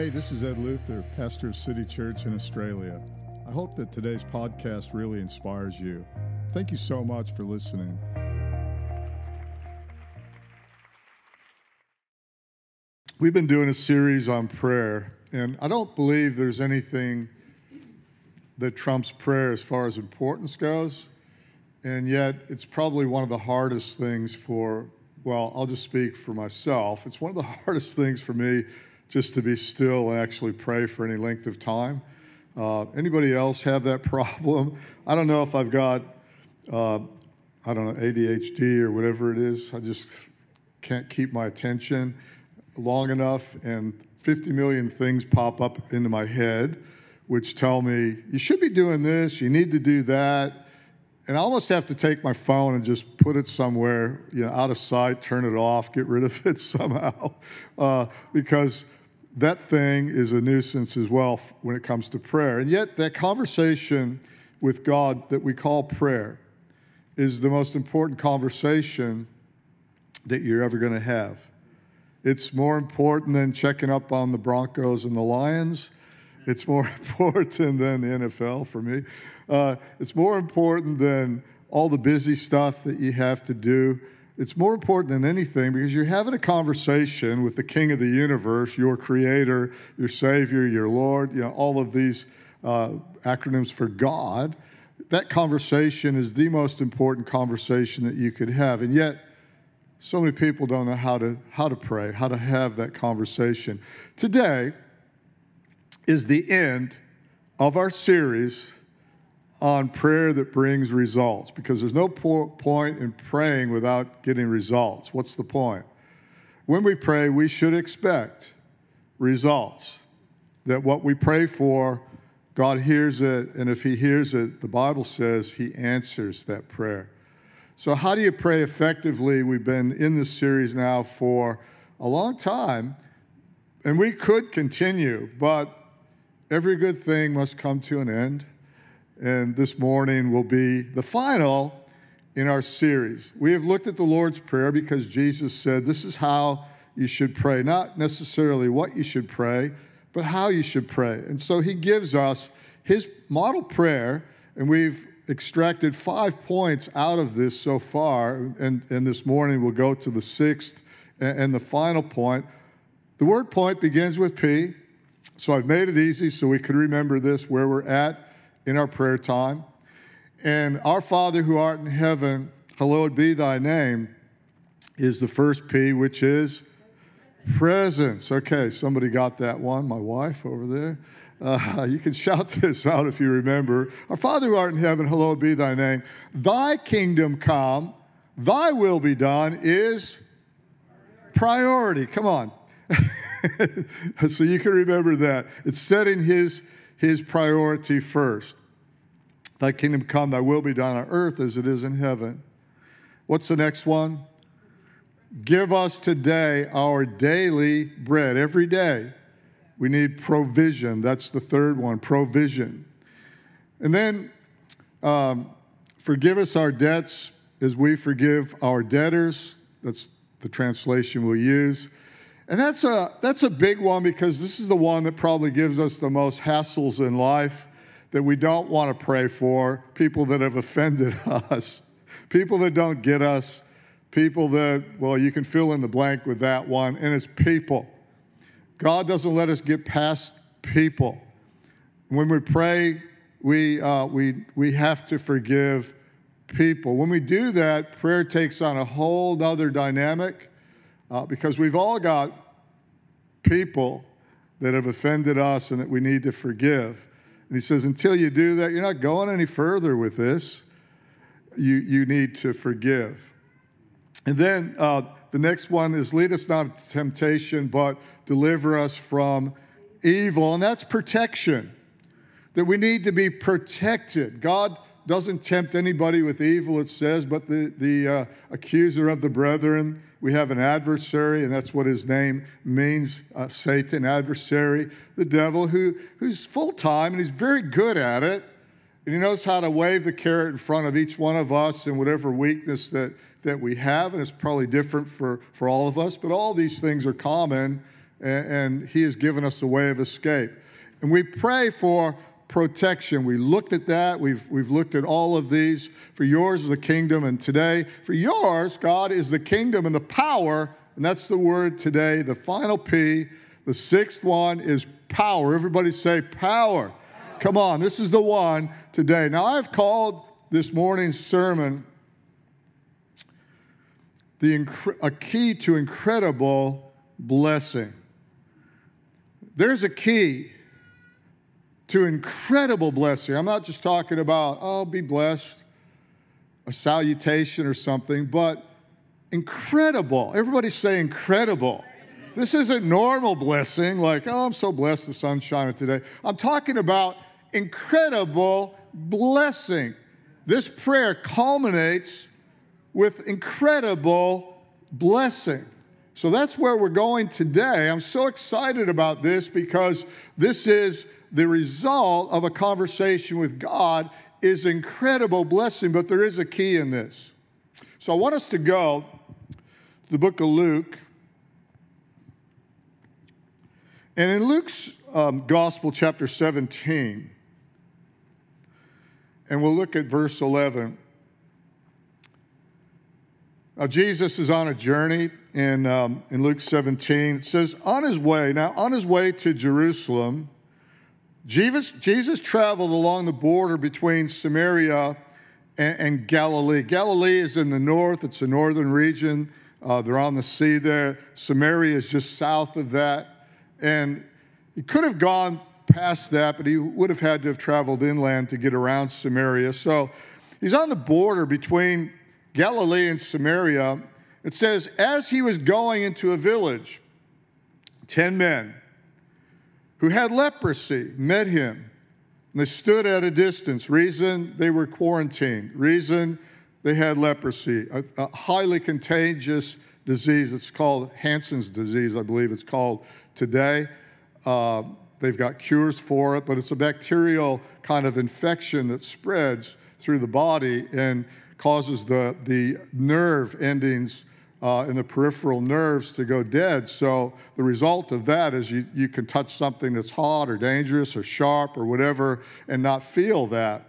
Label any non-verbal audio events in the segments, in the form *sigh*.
Hey, this is Ed Luther, pastor of City Church in Australia. I hope that today's podcast really inspires you. Thank you so much for listening. We've been doing a series on prayer, and I don't believe there's anything that trumps prayer as far as importance goes. And yet, it's probably one of the hardest things for, well, I'll just speak for myself. It's one of the *laughs* hardest things for me just to be still and actually pray for any length of time. Uh, anybody else have that *laughs* problem? I don't know if I've got, uh, I don't know, ADHD or whatever it is. I just can't keep my attention long enough, and 50 million things pop up into my head, which tell me, you should be doing this, you need to do that. And I almost have to take my phone and just put it somewhere, you know, out of sight, turn it off, get rid of *laughs* it somehow, uh, because that thing is a nuisance as well when it comes to prayer. And yet, that conversation with God that we call prayer is the most important conversation that you're ever going to have. It's more important than checking up on the Broncos and the Lions. It's more *laughs* important than the NFL for me. Uh, it's more important than all the busy stuff that you have to do. It's more important than anything because you're having a conversation with the King of the universe, your Creator, your Savior, your Lord, you know, all of these uh, acronyms for God. That conversation is the most important conversation that you could have. And yet, so many people don't know how to, how to pray, how to have that conversation. Today is the end of our series on prayer that brings results because there's no po- point in praying without getting results. What's the point? When we pray, we should expect results. That what we pray for, God hears it, and if He hears it, the Bible says He answers that prayer. So, how do you pray effectively? We've been in this series now for a long time, and we could continue, but every good thing must come to an end and this morning will be the final in our series. We have looked at the Lord's Prayer because Jesus said this is how you should pray, not necessarily what you should pray, but how you should pray. And so he gives us his model prayer, and we've extracted five points out of this so far. And, and this morning we'll go to the sixth and, and the final point. The word point begins with P. So I've made it easy so we could remember this where we're at in our prayer time. And our Father who art in heaven, hallowed be thy name, is the first P, which is presence. Okay, somebody got that one, my wife over there. Uh, *laughs* you can shout *laughs* this out if you remember. Our Father who art in heaven, hallowed be thy name. Thy kingdom come, thy will be done is priority. Come on. *laughs* so you can remember that. It's setting his his priority first. Thy kingdom come, thy will be done on earth as it is in heaven. What's the next one? Give us today our daily bread. Every day we need provision. That's the third one provision. And then um, forgive us our debts as we forgive our debtors. That's the translation we'll use. And that's a, that's a big one because this is the one that probably gives us the most hassles in life that we don't want to pray for people that have offended *laughs* us, people that don't get us, people that, well, you can fill in the blank with that one, and it's people. God doesn't let us get past people. When we pray, we, uh, we, we have to forgive people. When we do that, prayer takes on a whole other dynamic uh, because we've all got people that have offended us and that we need to forgive. And he says, until you do that, you're not going any further with this. You, you need to forgive. And then uh, the next one is lead us not into temptation, but deliver us from evil. And that's protection, that we need to be protected. God doesn't tempt anybody with evil, it says, but the, the uh, accuser of the brethren we have an adversary, and that's what his name means uh, Satan, adversary, the devil, who, who's full time and he's very good at it. And he knows how to wave the carrot in front of each one of us and whatever weakness that, that we have. And it's probably different for, for all of us, but all these things are common and, and He has given us a way of escape. And we pray for protection. We looked at that. We've, we've looked at all of these. For yours is the kingdom, and today, for yours, God, is the kingdom and the power, and that's the word today, the final P. The sixth one is power. Everybody say power. Come on, this is the one today. Now, I've called this morning's sermon the, a key to incredible blessing. There's a key to incredible blessing. I'm not just talking about, oh, be blessed, a salutation or something, but incredible. Everybody say incredible. This isn't normal blessing, like, oh, I'm so blessed the sun's shining today. I'm talking about incredible blessing. This prayer culminates with incredible blessing. So that's where we're going today. I'm so excited about this because this is the result of a conversation with God is incredible blessing, but there is a key in this. So I want us to go to the book of Luke. And in Luke's um, Gospel, chapter 17, and we'll look at verse 11. Now, Jesus is on a journey in, um, in Luke 17. It says, on his way, now, on his way to Jerusalem, Jesus, Jesus traveled along the border between Samaria and, and, Galilee. Galilee is in the north, it's a northern region. Uh, they're on the sea there. Samaria is just south of that. And he could have gone past that, but he would have had to have traveled inland to get around Samaria. So he's on the border between Galilee and Samaria. It says, as he was going into a village, 10 men who had leprosy met him. And they stood at a distance. Reason they were quarantined. Reason they had leprosy, a, a highly contagious disease. It's called Hansen's disease, I believe it's called today. Uh, they've got cures for it, but it's a bacterial kind of infection that spreads through the body and causes the, the nerve endings uh, in the peripheral nerves to go dead. So the result of that is you, you can touch something that's hot or dangerous or sharp or whatever and not feel that.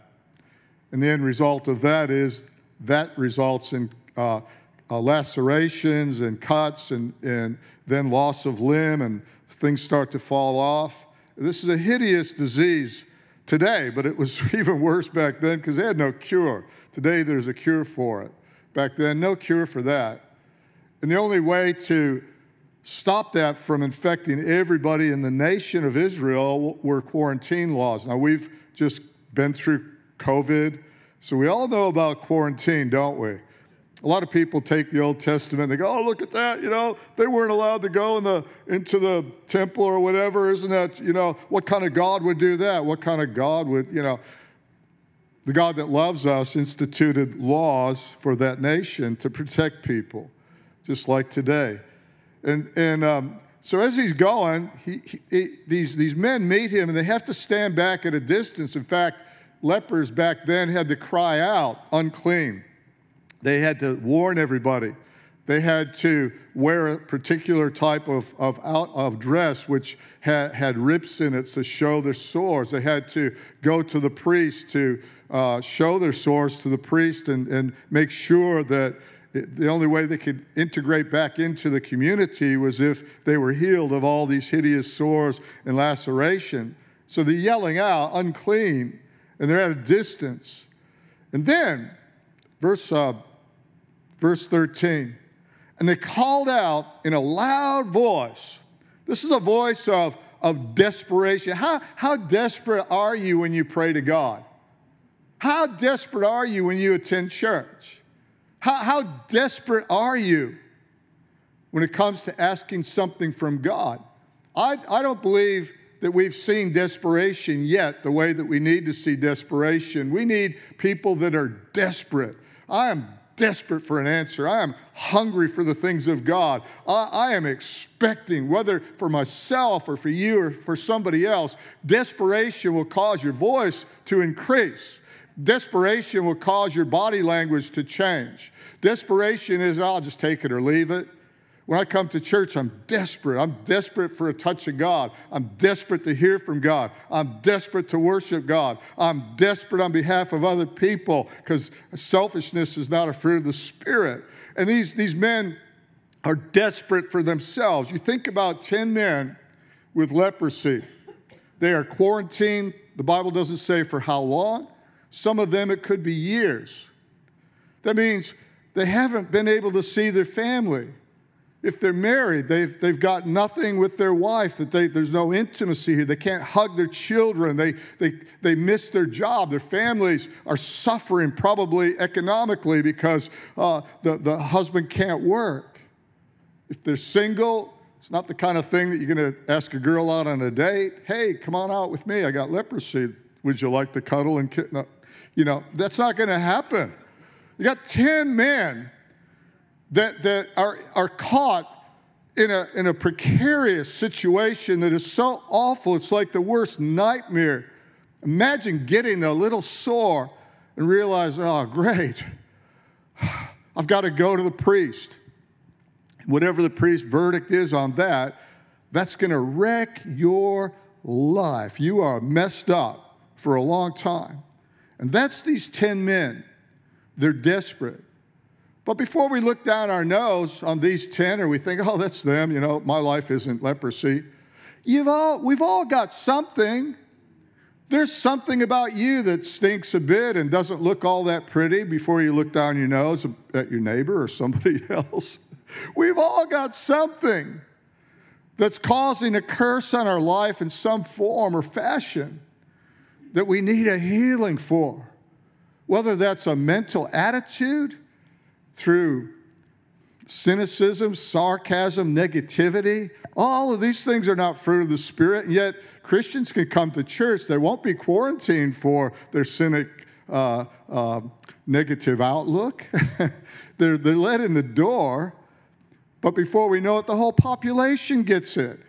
And the end result of that is that results in uh, uh, lacerations and cuts and, and then loss of limb and things start to fall off. This is a hideous disease today, but it was *laughs* even worse back then because they had no cure. Today there's a cure for it. Back then, no cure for that. And the only way to stop that from infecting everybody in the nation of Israel were quarantine laws. Now, we've just been through COVID, so we all know about quarantine, don't we? A lot of people take the Old Testament they go, "Oh, look at that! You know, they weren't allowed to go in the into the temple or whatever. Isn't that you know what kind of God would do that? What kind of God would you know?" The God that loves us instituted laws for that nation to protect people just like today. And, and um, so as he's going, he, he, these, these men meet him and they have to stand back at a distance. In fact, lepers back then had to cry out, unclean. They had to warn everybody. They had to wear a particular type of, of, out, of dress which had, had rips in it to show their sores. They had to go to the priest to uh, show their sores to the priest and, and make sure that the only way they could integrate back into the community was if they were healed of all these hideous sores and laceration. So they're yelling out, unclean, and they're at a distance. And then, verse, uh, verse 13, and they called out in a loud voice. This is a voice of, of desperation. How, how desperate are you when you pray to God? How desperate are you when you attend church? How, how desperate are you when it comes to asking something from God? I, I don't believe that we've seen desperation yet the way that we need to see desperation. We need people that are desperate. I am desperate for an answer. I am hungry for the things of God. I, I, am expecting, whether for myself or for you or for somebody else, desperation will cause your voice to increase. Desperation will cause your body language to change. Desperation is, I'll just take it or leave it. When I come to church, I'm desperate. I'm desperate for a touch of God. I'm desperate to hear from God. I'm desperate to worship God. I'm desperate on behalf of other people because selfishness is not a fruit of the Spirit. And these, these men are desperate for themselves. You think about 10 men with leprosy. They are quarantined. The Bible doesn't say for how long. Some of them, it could be years. That means they haven't been able to see their family. If they're married, they've, they've got nothing with their wife, that they, there's no intimacy here. They can't hug their children. They, they, they miss their job. Their families are suffering, probably economically, because uh, the, the husband can't work. If they're single, it's not the kind of thing that you're going to ask a girl out on a date. Hey, come on out with me. I got leprosy. Would you like to cuddle and kiss? kitten? You know, that's not going to happen. You got 10 men that, that are, are caught in a, in a precarious situation that is so awful, it's like the worst nightmare. Imagine getting a little sore and realize, oh, great, I've got to go to the priest. Whatever the priest's verdict is on that, that's going to wreck your life. You are messed up for a long time. And that's these 10 men. They're desperate. But before we look down our nose on these 10 or we think, oh, that's them, you know, my life isn't leprosy, you've all, we've all got something. There's something about you that stinks a bit and doesn't look all that pretty before you look down your nose at your neighbor or somebody *laughs* else. We've all got something that's causing a curse on our life in some form or fashion that we need a healing for. Whether that's a mental attitude, through cynicism, sarcasm, negativity. All of these things are not fruit of the Spirit, and yet Christians can come to church. They won't be quarantined for their cynic, uh, uh, negative outlook. *laughs* they're, they're let in the door, but before we know it, the whole population gets it.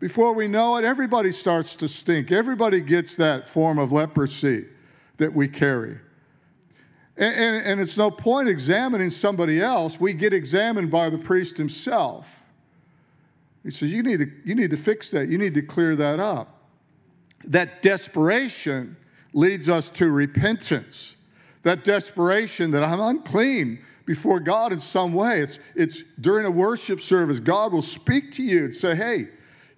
Before we know it, everybody starts to stink. Everybody gets that form of leprosy that we carry. And, and, and, it's no point examining somebody else. We get examined by the priest himself. He says, you need, to, you need to fix that. You need to clear that up. That desperation leads us to repentance. That desperation that I'm unclean before God in some way. It's, it's during a worship service, God will speak to you and say, hey,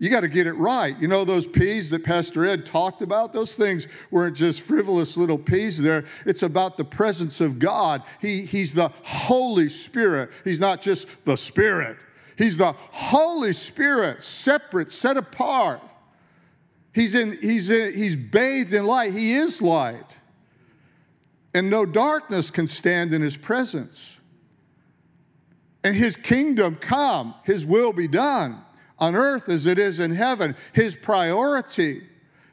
you got to get it right. You know, those P's that Pastor Ed talked about, those things weren't just frivolous little P's there. It's about the presence of God. He, he's the Holy Spirit. He's not just the Spirit, He's the Holy Spirit, separate, set apart. He's, in, he's, in, he's bathed in light. He is light. And no darkness can stand in His presence. And His kingdom come, His will be done on earth as it is in heaven. His priority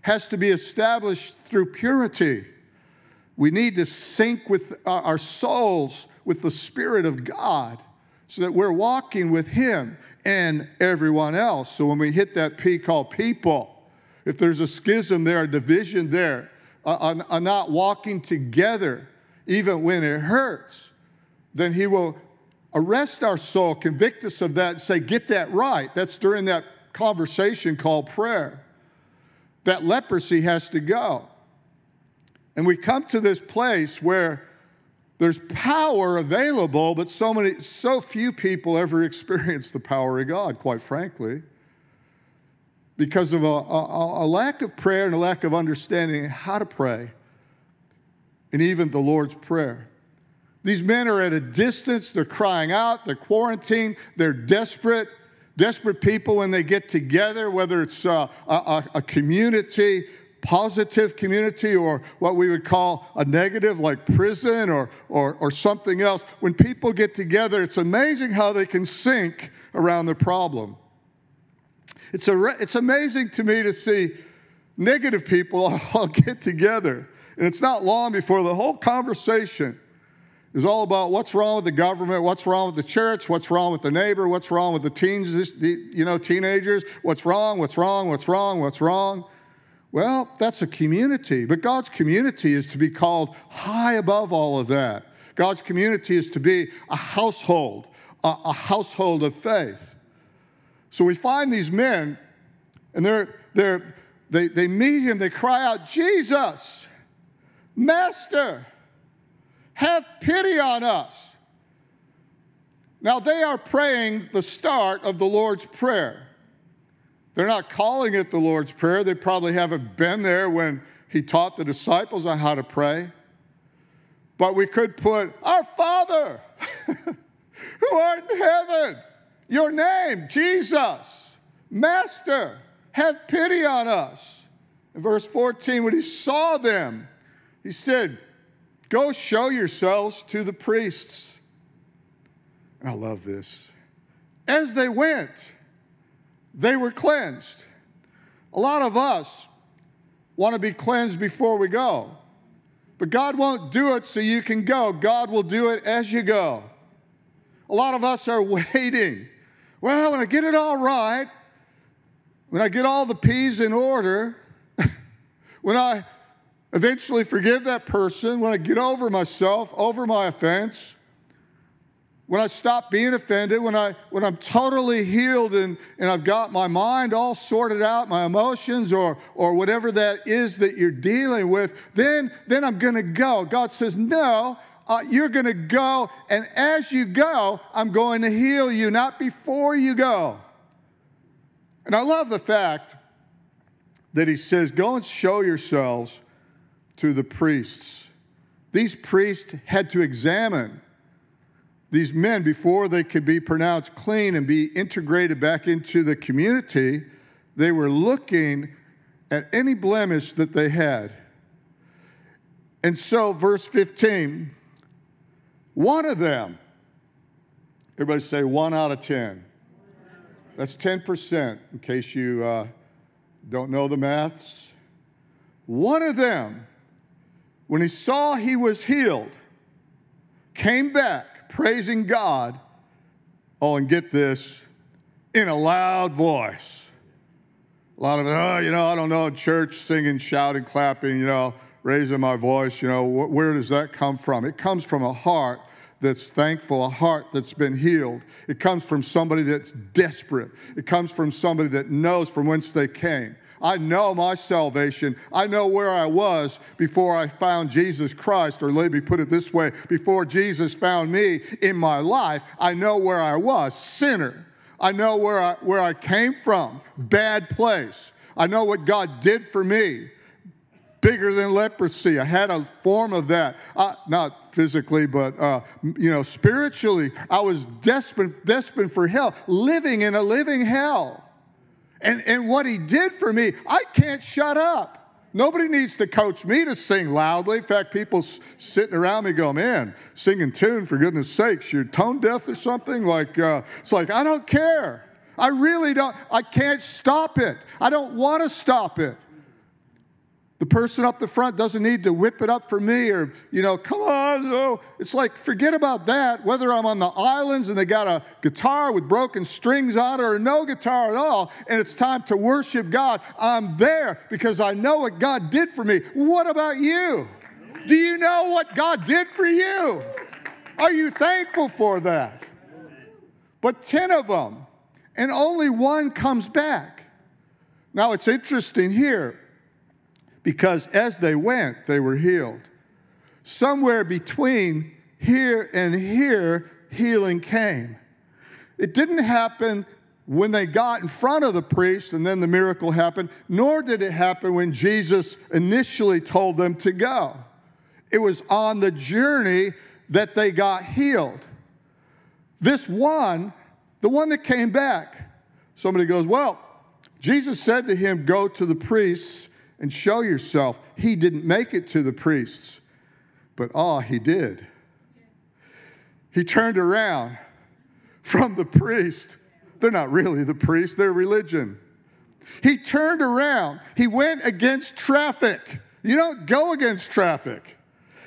has to be established through purity. We need to sync with uh, our souls with the Spirit of God so that we're walking with Him and everyone else. So when we hit that P called people, if there's a schism there, a division there, a, a, a not walking together, even when it hurts, then He will arrest our soul, convict us of that, and say, get that right. That's during that conversation called prayer. That leprosy has to go. And we come to this place where there's power available, but so many, so few people ever *laughs* experience the power of God, quite frankly, because of a, a, a lack of prayer and a lack of understanding how to pray, and even the Lord's Prayer. These men are at a distance, they're crying out, they're quarantined, they're desperate. Desperate people when they get together, whether it's uh, a, a community, positive community, or what we would call a negative, like prison or, or, or something else. When people get together, it's amazing how they can sync around the problem. It's, a, it's amazing to me to see negative people *laughs* all get together. And it's not long before the whole conversation is all about what's wrong with the government, what's wrong with the church, what's wrong with the neighbor, what's wrong with the teens, you know, teenagers, what's wrong, what's wrong, what's wrong, what's wrong. Well, that's a community, but God's community is to be called high above all of that. God's community is to be a household, a, a, household of faith. So we find these men, and they're, they're, they, they meet him, they cry out, Jesus, Master, have pity on us. Now, they are praying the start of the Lord's Prayer. They're not calling it the Lord's Prayer. They probably haven't been there when he taught the disciples on how to pray. But we could put, Our Father, *laughs* who art in heaven, your name, Jesus, Master, have pity on us. In verse 14, when he saw them, he said, Go show yourselves to the priests. I love this. As they went, they were cleansed. A lot of us want to be cleansed before we go. But God won't do it so you can go. God will do it as you go. A lot of us are *laughs* waiting. Well, when I get it all right, when I get all the P's in order, *laughs* when I eventually forgive that person, when I get over myself, over my offense, when I stop being offended, when, I, when I'm totally healed and, and I've got my mind all sorted out, my emotions or, or whatever that is that you're dealing with, then, then I'm going to go. God says, No, uh, you're going to go, and as you go, I'm going to heal you, not before you go. And I love the fact that he says, Go and show yourselves to the priests. These priests had to examine these men, before they could be pronounced clean and be integrated back into the community, they were looking at any blemish that they had. And so, verse 15, one of them, everybody say one out of 10. That's 10%, in case you uh, don't know the maths. One of them, when he saw he was healed, came back praising God. Oh, and get this in a loud voice. A lot of, oh, you know, I don't know, church singing, shouting, clapping, you know, raising my voice, you know, wh- where does that come from? It comes from a heart that's thankful, a heart that's been healed. It comes from somebody that's desperate. It comes from somebody that knows from whence they came. I know my salvation. I know where I was before I found Jesus Christ, or let me put it this way before Jesus found me in my life, I know where I was sinner. I know where I, where I came from, bad place. I know what God did for me, bigger than leprosy. I had a form of that, uh, not physically, but uh, you know, spiritually. I was desperate, desperate for hell, living in a living hell. And, and what he did for me, I can't shut up. Nobody needs to coach me to sing loudly. In fact, people sitting around me go, man, singing tune, for goodness sakes, you're tone deaf or something? Like, uh, it's like, I don't care. I really don't, I can't stop it. I don't want to stop it. The person up the front doesn't need to whip it up for me or, you know, come on. Oh. It's like, forget about that. Whether I'm on the islands and they got a guitar with broken strings on it or no guitar at all, and it's time to worship God, I'm there because I know what God did for me. What about you? Do you know what God did for you? Are you thankful for that? But 10 of them, and only one comes back. Now, it's interesting here because as they went, they were healed. Somewhere between here and here, healing came. It didn't happen when they got in front of the priest and then the miracle happened, nor did it happen when Jesus initially told them to go. It was on the journey that they got healed. This one, the one that came back, somebody goes, Well, Jesus said to him, Go to the priests and show yourself. He didn't make it to the priests, but ah, he did. He turned around from the priest. They're not really the priest, they're religion. He turned around. He went against traffic. You don't go against traffic.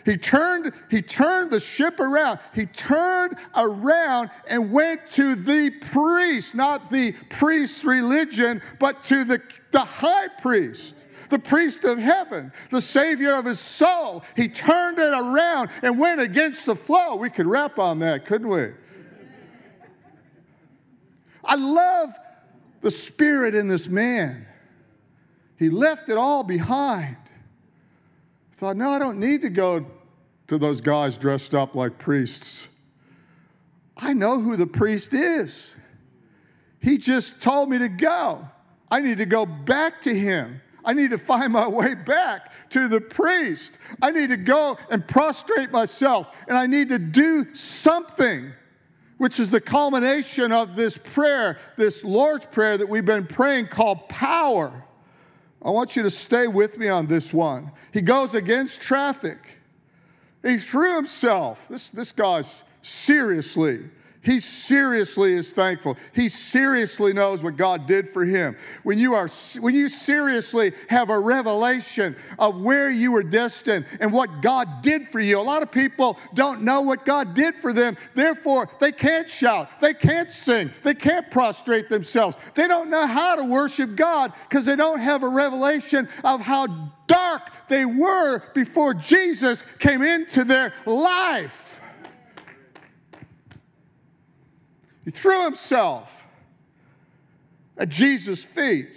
He turned, he turned the ship around. He turned around and went to the priest, not the priest's religion, but to the, the high priest the priest of heaven, the savior of his soul. He turned it around and went against the flow. We could rap on that, couldn't we? I love the spirit in this man. He left it all behind. Thought, no, I don't need to go to those guys dressed up like priests. I know who the priest is. He just told me to go. I need to go back to him. I need to find my way back to the priest. I need to go and prostrate myself, and I need to do something, which is the culmination of this prayer, this Lord's Prayer that we've been praying called power. I want you to stay with me on this one. He goes against traffic. He threw himself. This, this guy's seriously he seriously is thankful. He seriously knows what God did for him. When you are when you seriously have a revelation of where you were destined and what God did for you. A lot of people don't know what God did for them. Therefore, they can't shout, they can't sing, they can't prostrate themselves. They don't know how to worship God because they don't have a revelation of how dark they were before Jesus came into their life. He threw himself at Jesus' feet.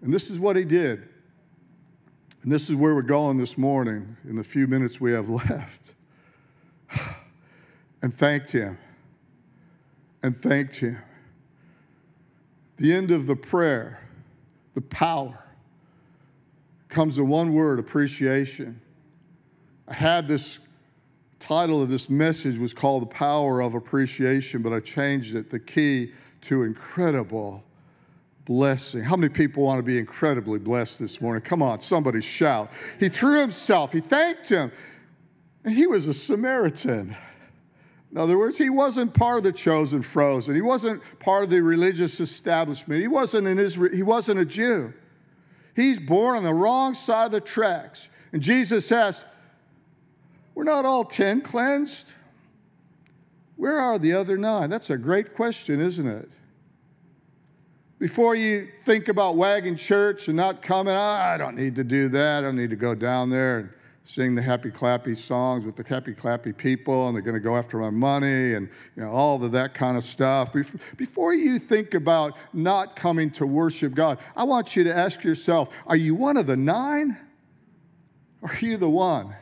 And this is what he did. And this is where we're going this morning in the few minutes we have *laughs* left. And thanked him. And thanked him. The end of the prayer, the power, comes in one word appreciation. I had this title of this message was called The Power of Appreciation, but I changed it, The Key to Incredible Blessing. How many people want to be incredibly blessed this morning? Come on, somebody shout. He threw himself, he thanked him, and he was a Samaritan. In other words, he wasn't part of the chosen frozen. He wasn't part of the religious establishment. He wasn't, an Israel, he wasn't a Jew. He's born on the wrong side of the tracks. And Jesus asked, we're not all 10 cleansed. Where are the other nine? That's a great question, isn't it? Before you think about wagging church and not coming, oh, I don't need to do that. I don't need to go down there and sing the happy clappy songs with the happy clappy people and they're going to go after my money and you know all of that kind of stuff before you think about not coming to worship god i want you to ask yourself are you one of the nine or are you the one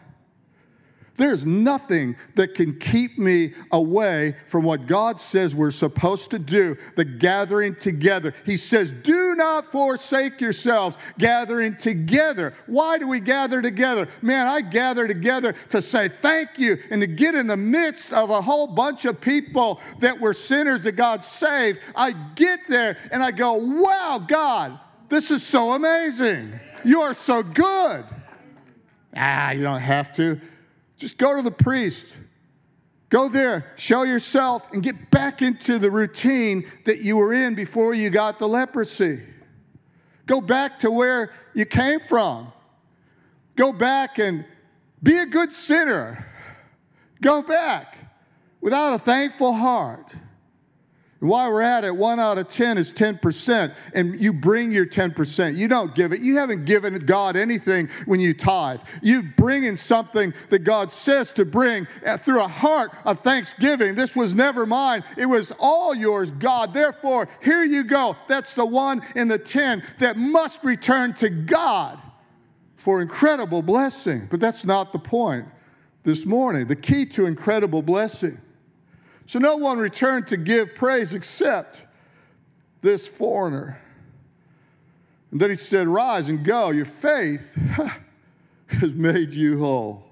there's nothing that can keep me away from what God says we're supposed to do, the gathering together. He says, Do not forsake yourselves, gathering together. Why do we gather together? Man, I gather together to say thank you and to get in the midst of a whole bunch of people that were sinners that God saved. I get there and I go, Wow, God, this is so amazing. You are so good. Ah, you don't have to. Just go to the priest. Go there, show yourself, and get back into the routine that you were in before you got the leprosy. Go back to where you came from. Go back and be a good sinner. Go back without a thankful heart. While we're at it, one out of 10 is 10%, and you bring your 10%. You don't give it. You haven't given God anything when you tithe. You bring in something that God says to bring uh, through a heart of thanksgiving. This was never mine, it was all yours, God. Therefore, here you go. That's the one in the 10 that must return to God for incredible blessing. But that's not the point this morning. The key to incredible blessing so no one returned to give praise except this foreigner. And then he said, Rise and go. Your faith *laughs* has made you whole.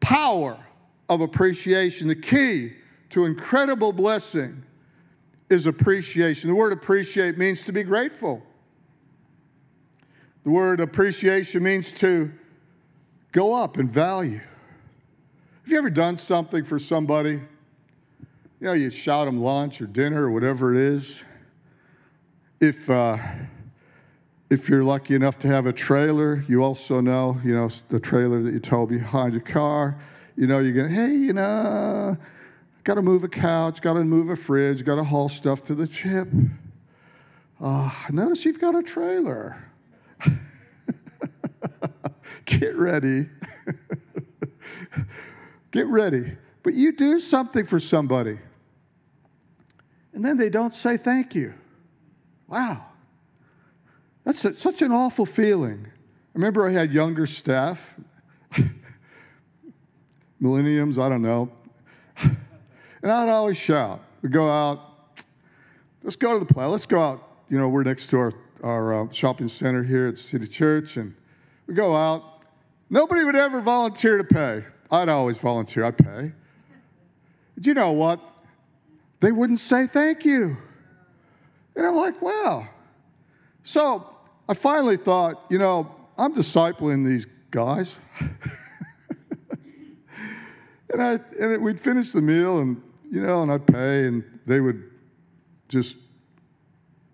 Power of appreciation. The key to incredible blessing is appreciation. The word appreciate means to be grateful. The word appreciation means to go up in value. Have you ever done something for somebody? You know, you shout them lunch or dinner or whatever it is. If, uh, if you're lucky enough to have a trailer, you also know, you know, the trailer that you tow behind your car. You know, you're going, hey, you know, got to move a couch, got to move a fridge, got to haul stuff to the chip. Uh, notice you've got a trailer. *laughs* Get ready. Get ready. But you do something for somebody. and then they don't say thank you. Wow. That's a, such an awful feeling. I remember I had younger staff, *laughs* millenniums, I don't know. *laughs* And I'd always shout. We'd go out, let's go to the play, let's go out. You know, we're next to our, our uh, shopping center here at City Church, and we go out. Nobody would ever volunteer to pay. I'd always volunteer, I'd pay. But you know what? They wouldn't say thank you. And I'm like, wow. So I finally thought, you know, I'm discipling these guys. *laughs* and I and we'd finish the meal and you know, and I'd pay and they would just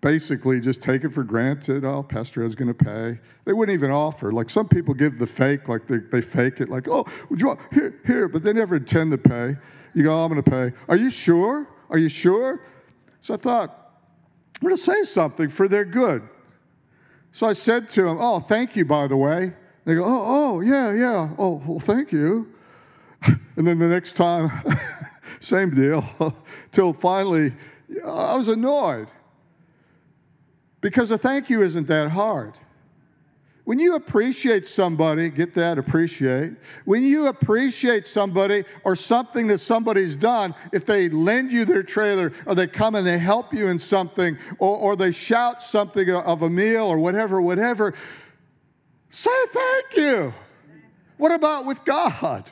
basically just take it for granted. Oh, Pastor Ed's going to pay. They wouldn't even offer. Like some people give the fake, like they, they fake it, like, oh, would you want, here, here, but they never intend to pay. You go, oh, I'm going to pay. Are you sure? Are you sure? So I thought, I'm going to say something for their good. So I said to them, oh, thank you, by the way. They go, oh, oh, yeah, yeah. Oh, well, thank you. *laughs* And then the next time, *laughs* same deal. *laughs* Till finally, I was annoyed because a thank you isn't that hard. When you appreciate somebody, get that, appreciate. When you appreciate somebody or something that somebody's done, if they lend you their trailer or they come and they help you in something or, or they shout something of a meal or whatever, whatever, say thank you. What about with God?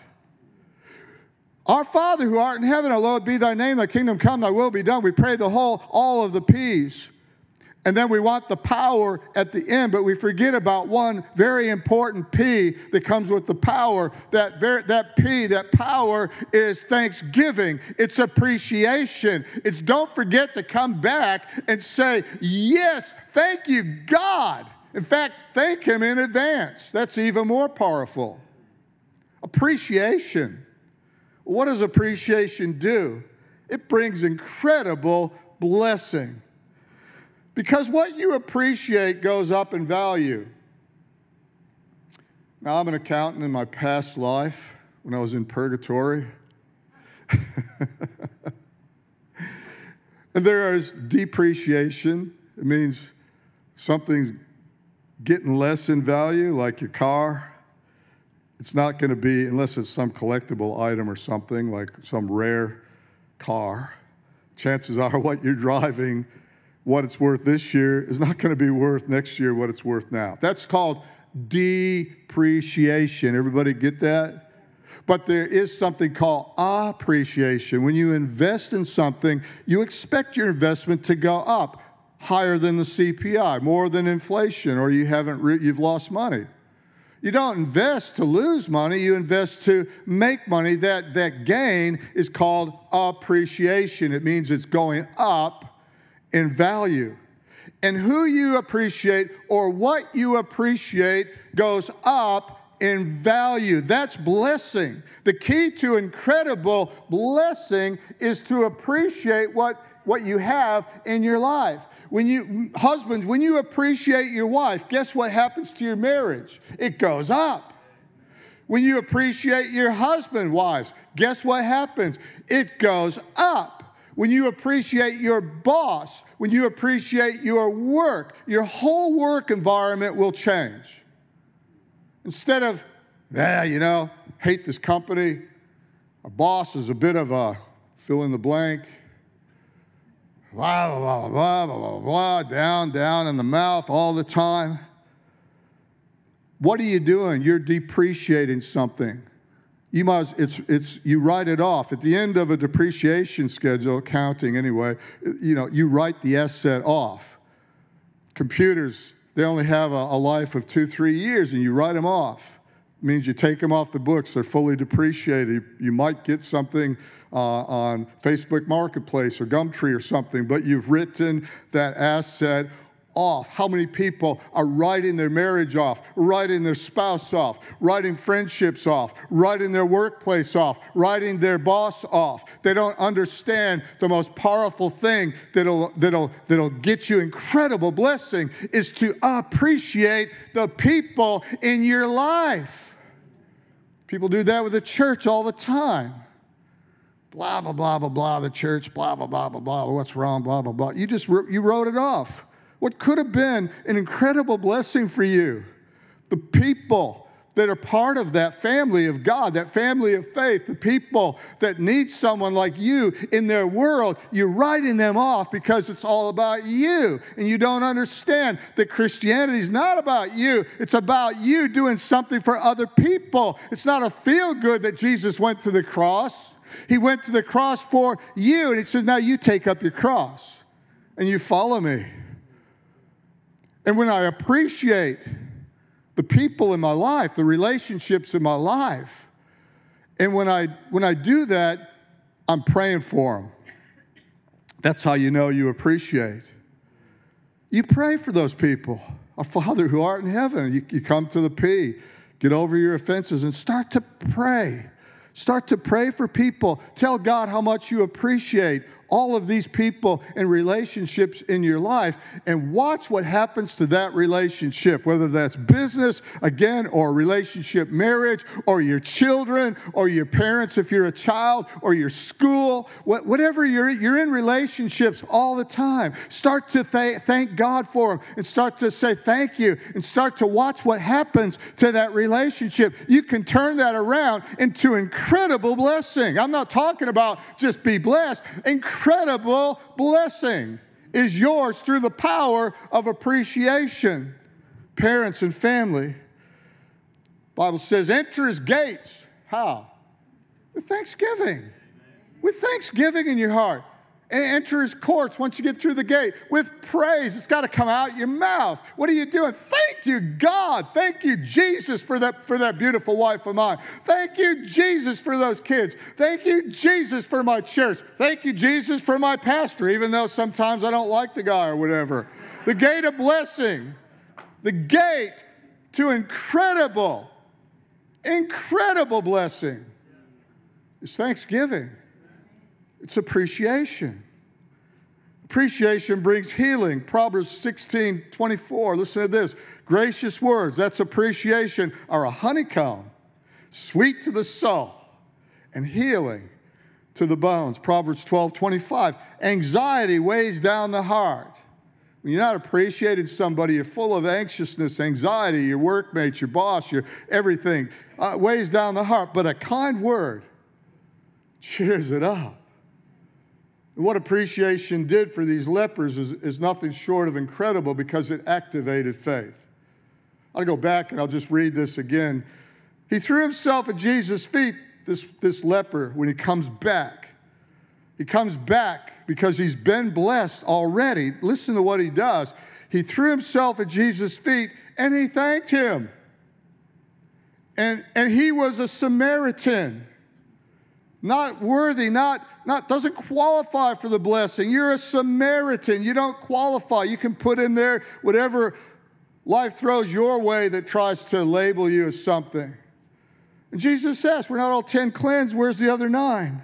Our Father who art in heaven, hallowed be thy name, thy kingdom come, thy will be done. We pray the whole, all of the P's. And then we want the power at the end, but we forget about one very important P that comes with the power. That, ver- that P, that power is thanksgiving, it's appreciation. It's don't forget to come back and say, Yes, thank you, God. In fact, thank Him in advance. That's even more powerful. Appreciation. What does appreciation do? It brings incredible blessing. Because what you appreciate goes up in value. Now, I'm an accountant in my past life when I was in purgatory. *laughs* and there is depreciation. It means something's getting less in value, like your car. It's not going to be, unless it's some collectible item or something, like some rare car. Chances are *laughs* what you're driving what it's worth this year is not going to be worth next year what it's worth now. That's called depreciation. Everybody get that? But there is something called appreciation. When you invest in something, you expect your investment to go up higher than the CPI, more than inflation, or you haven't re- you've lost money. You don't invest to lose money, you invest to make money. That, that gain is called appreciation. It means it's going up in value. And who you appreciate or what you appreciate goes up in value. That's blessing. The key to incredible blessing is to appreciate what, what you have in your life. When you husbands, when you appreciate your wife, guess what happens to your marriage? It goes up. When you appreciate your husband, wives, guess what happens? It goes up. When you appreciate your boss, when you appreciate your work, your whole work environment will change. Instead of, yeah, you know, hate this company, our boss is a bit of a fill in the blank, blah, blah, blah, blah, blah, blah, down, down in the mouth all the time. What are you doing? You're depreciating something you must it's it's you write it off. At the end of a depreciation schedule accounting anyway you know you write the asset off. Computers they only have a, a life of two three years and you write them off. It means you take them off the books. They're fully depreciated. You might get something uh, on facebook marketplace or gumtree or something but you've written that asset off. How many people are writing their marriage off, writing their spouse off, writing friendships off, writing their workplace off, writing their boss off? They don't understand the most powerful thing that'll, that'll, that'll get you incredible blessing is to appreciate the people in your life. People do that with the church all the time. blah, blah, blah, blah, blah, the church, blah, blah, blah, blah, blah, what's wrong, blah, blah, blah. You just you wrote it off. What could have been an incredible blessing for you? The people that are part of that family of God, that family of faith, the people that need someone like you in their world, you're writing them off because it's all about you. And you don't understand that Christianity is not about you, it's about you doing something for other people. It's not a feel good that Jesus went to the cross. He went to the cross for you, and He says, Now you take up your cross and you follow me. And when I appreciate the people in my life, the relationships in my life. And when I, when I do that, I'm praying for them. That's how you know you appreciate. You pray for those people. Our Father who art in heaven, you, you come to the P, get over your offenses, and start to pray. Start to pray for people. Tell God how much you appreciate all of these people and relationships in your life and watch what happens to that relationship, whether that's business, again, or relationship marriage, or your children, or your parents if you're a child, or your school, whatever you're, you're in relationships all the time. Start to th- thank God for them and start to say thank you and start to watch what happens to that relationship. You can turn that around into incredible blessing. I'm not talking about just be blessed. Incredible incredible blessing is yours through the power of appreciation. Parents and family. Bible says, enter his gates. How? With thanksgiving. With thanksgiving in your heart enter his courts once you get through the gate with praise. It's got to come out your mouth. What are you doing? Thank you, God. Thank you, Jesus, for that, for that beautiful wife of mine. Thank you, Jesus, for those kids. Thank you, Jesus, for my church. Thank you, Jesus, for my pastor, even though sometimes I don't like the guy or whatever. The gate of blessing, the gate to incredible, incredible blessing is thanksgiving. It's appreciation. Appreciation brings healing. Proverbs 16 24. Listen to this. Gracious words, that's appreciation, are a honeycomb, sweet to the soul, and healing to the bones. Proverbs 12 25. Anxiety weighs down the heart. When you're not appreciating somebody, you're full of anxiousness, anxiety, your workmates, your boss, your everything uh, weighs down the heart. But a kind word cheers it up. What appreciation did for these lepers is, is nothing short of incredible because it activated faith. I'll go back and I'll just read this again. He threw himself at Jesus' feet, this, this leper, when he comes back. He comes back because he's been blessed already. Listen to what he does. He threw himself at Jesus' feet and he thanked him. And, and he was a Samaritan, not worthy, not not doesn't qualify for the blessing. You're a Samaritan. You don't qualify. You can put in there whatever life throws your way that tries to label you as something. And Jesus says, We're not all 10 cleansed. Where's the other nine?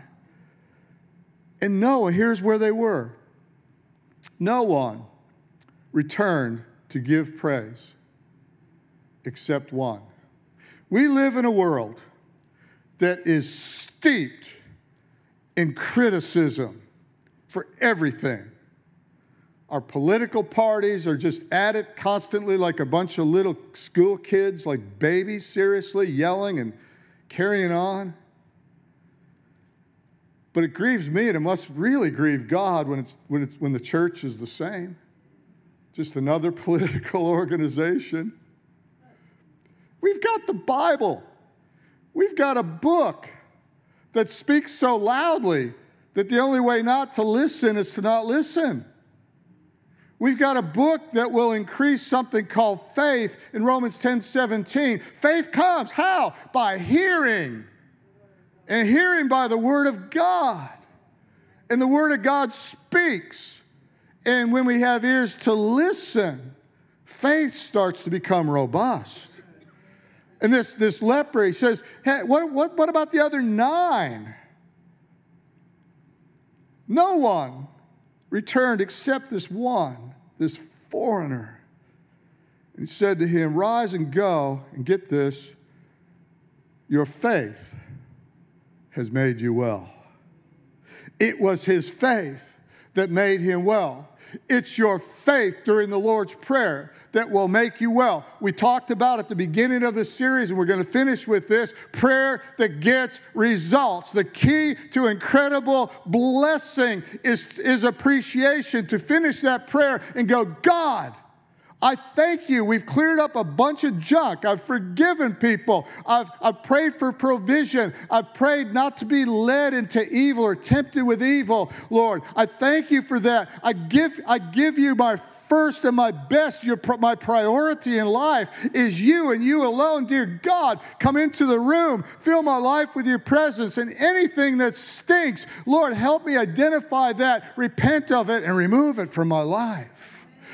And Noah, here's where they were. No one returned to give praise except one. We live in a world that is steeped in criticism for everything. Our political parties are just at it constantly like a bunch of little school kids, like babies, seriously, yelling and carrying on. But it grieves me, and it must really grieve God when, it's, when, it's, when the church is the same. Just another *laughs* political organization. We've got the Bible, we've got a book that speaks so loudly that the only way not to listen is to not listen. We've got a book that will increase something called faith in Romans 10 17. Faith comes, how? By hearing, and hearing by the Word of God. And the Word of God speaks. And when we have ears to listen, faith starts to become robust. And this, this leper, he says, hey, what, what, what about the other nine? No one returned except this one, this foreigner. And he said to him, Rise and go, and get this, your faith has made you well. It was his faith that made him well. It's your faith during the Lord's Prayer that will make you well. We talked about at the beginning of the series, and we're going to finish with this prayer that gets results. The key to incredible blessing is, is appreciation. To finish that prayer and go, God, I thank you. We've cleared up a bunch of junk. I've forgiven people. I've, I've prayed for provision. I've prayed not to be led into evil or tempted with evil, Lord. I thank you for that. I give, I give you my first and my best, your, my priority in life is you and you alone. Dear God, come into the room, fill my life with your presence, and anything that stinks, Lord, help me identify that, repent of it, and remove it from my life.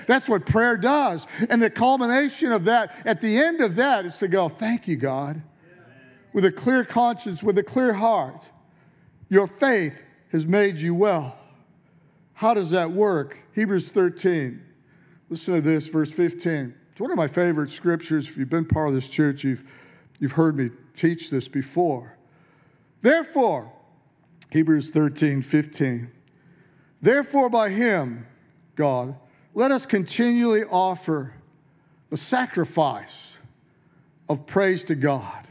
That's what prayer does. And the culmination of that, at the end of that, is to go, Thank you, God. With a clear conscience, with a clear heart. Your faith has made you well. How does that work? Hebrews 13. Listen to this, verse 15. It's one of my favorite scriptures. If you've been part of this church, you've, you've heard me teach this before. Therefore, Hebrews 13, 15. Therefore, by him, God, let us continually offer the sacrifice of praise to God.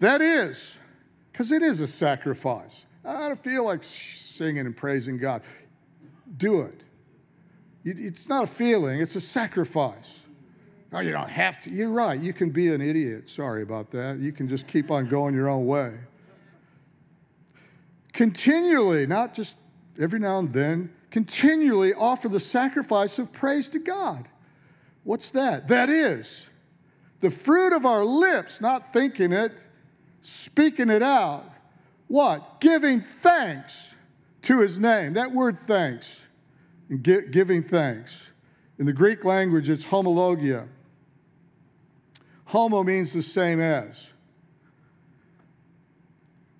That is, because it is a sacrifice. I don't feel like singing and praising God. Do it. It's not a feeling, it's a sacrifice. No, you don't have to. You're right. You can be an idiot. Sorry about that. You can just keep on going your own way. Continually, not just every now and then, continually offer the sacrifice of praise to God. What's that? That is the fruit of our lips, not thinking it, speaking it out. What? Giving thanks to his name. That word thanks, and giving thanks. In the Greek language, it's homologia. Homo means the same as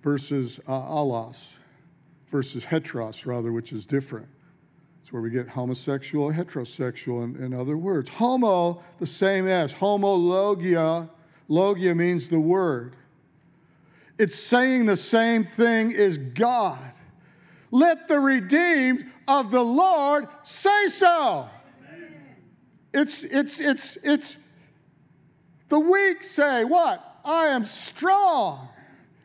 versus uh, allos versus heteros, rather, which is different. It's where we get homosexual, heterosexual, in, in other words. Homo, the same as. Homologia, logia means the word. It's saying the same thing as God. Let the redeemed of the Lord say so. It's, it's, it's, it's, the weak say, What? I am strong.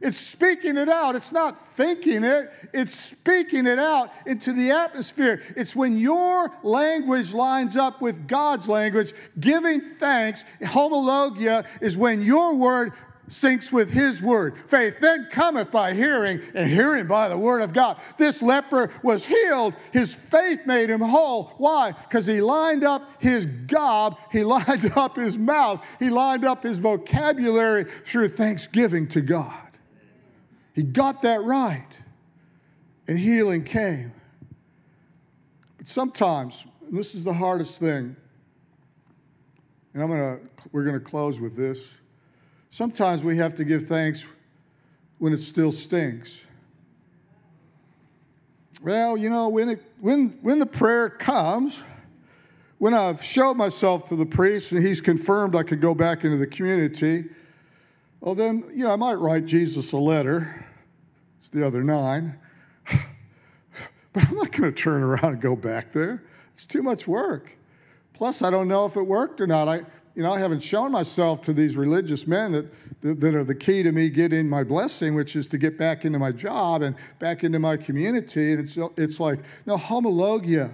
It's speaking it out. It's not thinking it, it's speaking it out into the atmosphere. It's when your language lines up with God's language, giving thanks. Homologia is when your word syncs with his word. Faith then cometh by hearing, and hearing by the word of God. This leper was healed. His faith made him whole. Why? Because he lined up his gob, he *laughs* lined up his mouth, he lined up his vocabulary through thanksgiving to God. He got that right, and healing came. But sometimes, and this is the hardest thing, and I'm gonna, we're going to close with this. Sometimes we have to give thanks when it still stinks. Well, you know, when, it, when, when the prayer comes, when I've showed myself to the priest and he's confirmed I could go back into the community, well, then, you know, I might write Jesus a letter. It's the other nine. *sighs* but I'm not going to turn around and go back there. It's too much work. Plus, I don't know if it worked or not. I, you know, I haven't shown myself to these religious men that, that, that are the key to me getting my blessing, which is to get back into my job and back into my community. And it's, it's like, no, homologia.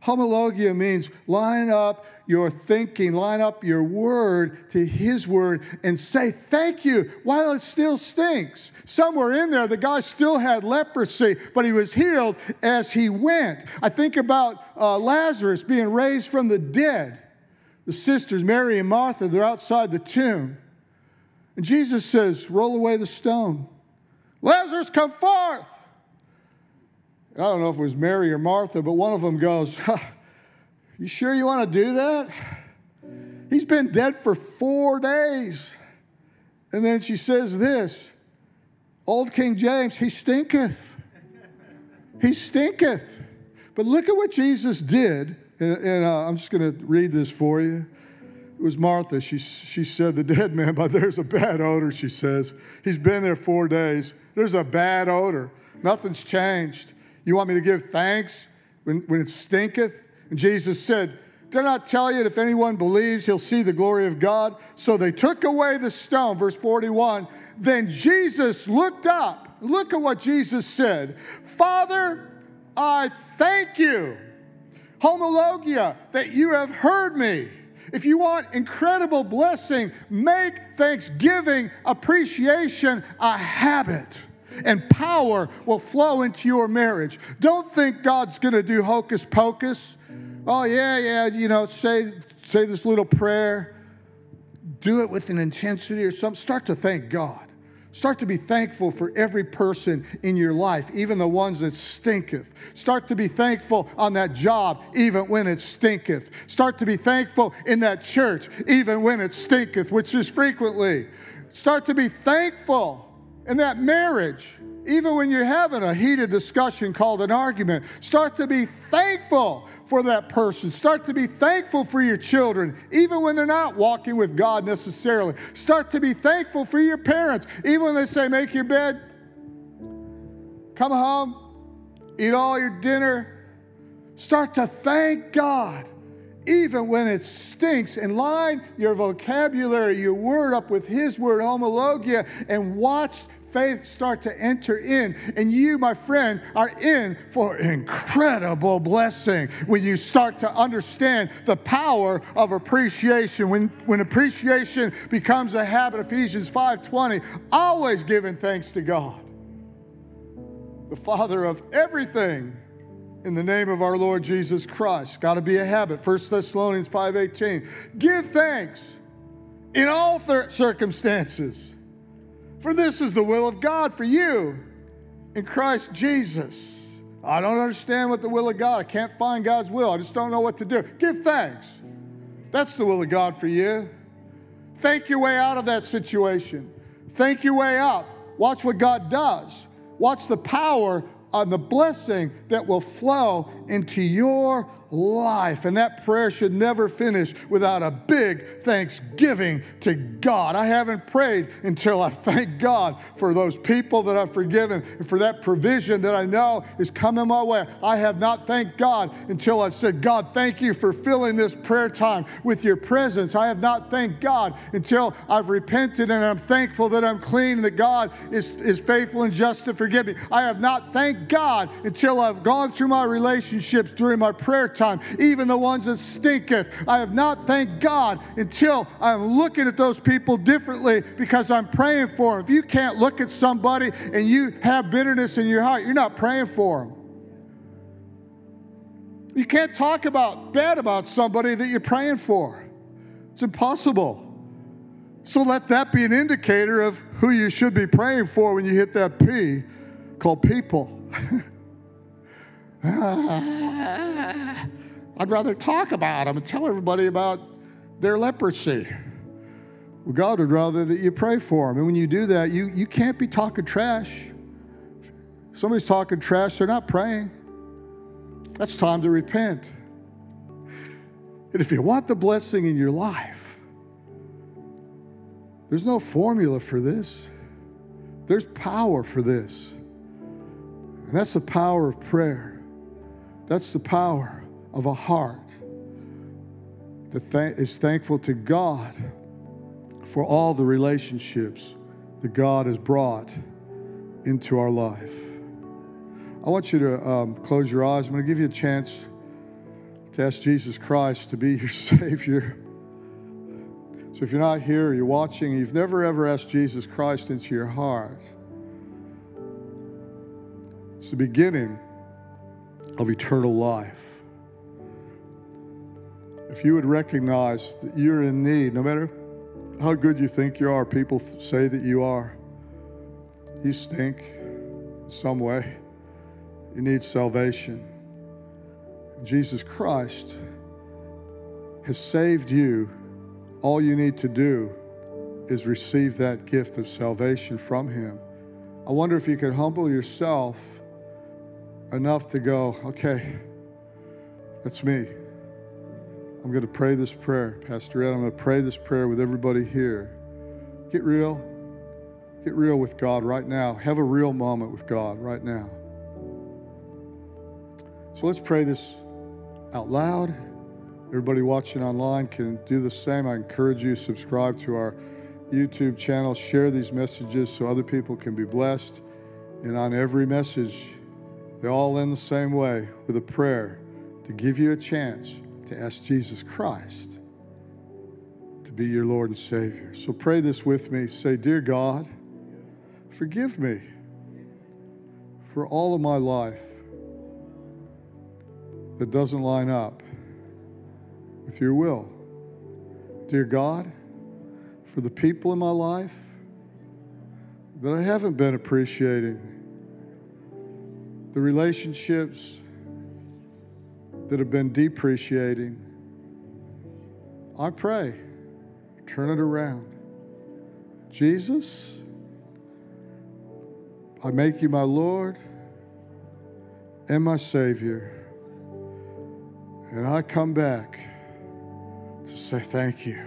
Homologia means line up your thinking, line up your word to his word, and say thank you while it still stinks. Somewhere in there, the guy still had leprosy, but he was healed as he went. I think about uh, Lazarus being raised from the dead. The sisters, Mary and Martha, they're outside the tomb. And Jesus says, Roll away the stone. Lazarus, come forth. I don't know if it was Mary or Martha, but one of them goes, You sure you want to do that? He's been dead for four days. And then she says this Old King James, he stinketh. He stinketh. But look at what Jesus did. And, and uh, I'm just going to read this for you. It was Martha. She, she said, The dead man, but there's a bad odor, she says. He's been there four days. There's a bad odor. Nothing's changed. You want me to give thanks when, when it stinketh? And Jesus said, Did I tell you that if anyone believes, he'll see the glory of God? So they took away the stone, verse 41. Then Jesus looked up. Look at what Jesus said Father, I thank you, homologia, that you have heard me. If you want incredible blessing, make thanksgiving, appreciation a habit and power will flow into your marriage. Don't think God's going to do hocus pocus. Oh, yeah, yeah, you know, say, say this little prayer. Do it with an intensity or something. Start to thank God. Start to be thankful for every person in your life, even the ones that stinketh. Start to be thankful on that job, even when it stinketh. Start to be thankful in that church, even when it stinketh, which is frequently. Start to be thankful in that marriage, even when you're having a heated discussion called an argument, start to be thankful for that person. Start to be thankful for your children, even when they're not walking with God necessarily. Start to be thankful for your parents, even when they say, Make your bed, come home, eat all your dinner. Start to thank God even when it stinks, and line your vocabulary, your word up with His word, homologia, and watch faith start to enter in. And you, my friend, are in for incredible blessing when you start to understand the power of appreciation. When, when appreciation becomes a habit, Ephesians 5:20, always giving thanks to God, the Father of everything. In the name of our Lord Jesus Christ. Got to be a habit. 1 Thessalonians 5:18. Give thanks in all circumstances for this is the will of God for you in Christ Jesus. I don't understand what the will of God. I can't find God's will. I just don't know what to do. Give thanks. That's the will of God for you. Thank your way out of that situation. Thank your way out. Watch what God does. Watch the power and the blessing that will flow into your life. And that prayer should never finish without a big thanksgiving to God. I haven't prayed until I thank God for those people that I've forgiven and for that provision that I know is coming my way. I have not thanked God until I've said, God, thank you for filling this prayer time with your presence. I have not thanked God until I've repented and I'm thankful that I'm clean and that God is, is faithful and just to forgive me. I have not thanked God until I've gone through my relationships during my prayer time, even the ones that stinketh. I have not thanked God until I'm looking at those people differently because I'm praying for them. If you can't look at somebody and you have bitterness in your heart, you're not praying for them. You can't talk about bad about somebody that you're praying for. It's impossible. So let that be an indicator of who you should be praying for when you hit that P called people. *laughs* Ah, I'd rather talk about them and tell everybody about their leprosy. Well, God would rather that you pray for them. And when you do that, you, you can't be talking trash. Somebody's talking trash, they're not praying. That's time to repent. And if you want the blessing in your life, there's no formula for this. There's power for this. And that's the power of prayer. That's the power of a heart that th- is thankful to God for all the relationships that God has brought into our life. I want you to um, close your eyes. I'm going to give you a chance to ask Jesus Christ to be *laughs* your Savior. So if you're not here, you're watching, you've never ever asked Jesus Christ into your heart, it's the beginning of eternal life. If you would recognize that you're in need, no matter how good you think you are, people say that you are, you stink in some way. You need salvation. Jesus Christ has saved you. All you need to do is receive that gift of salvation from Him. I wonder if you could humble yourself enough to go, okay, that's me. I'm going to pray this prayer, Pastor Ed. I'm going to pray this prayer with everybody here. Get real. Get real with God right now. Have a real moment with God right now. So let's pray this out loud. Everybody watching online can do the same. I encourage you subscribe to our YouTube channel, share these messages so other people can be blessed. And on every message, they all end the same way with a prayer to give you a chance to ask Jesus Christ to be your Lord and Savior. So pray this with me. Say, Dear God, forgive me for all of my life that doesn't line up with your will. Dear God, for the people in my life that I haven't been appreciating, the relationships that have been depreciating, I pray, turn it around. Jesus, I make you my Lord and my Savior. And I come back to say thank you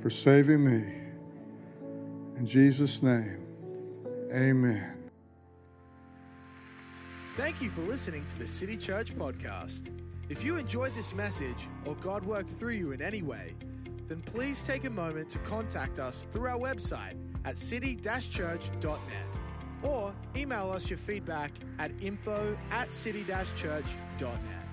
for saving me. In Jesus' name, amen. Thank you for listening to the City Church podcast. If you enjoyed this message or God worked through you in any way, then please take a moment to contact us through our website at city-church.net or email us your feedback at info at city-church.net.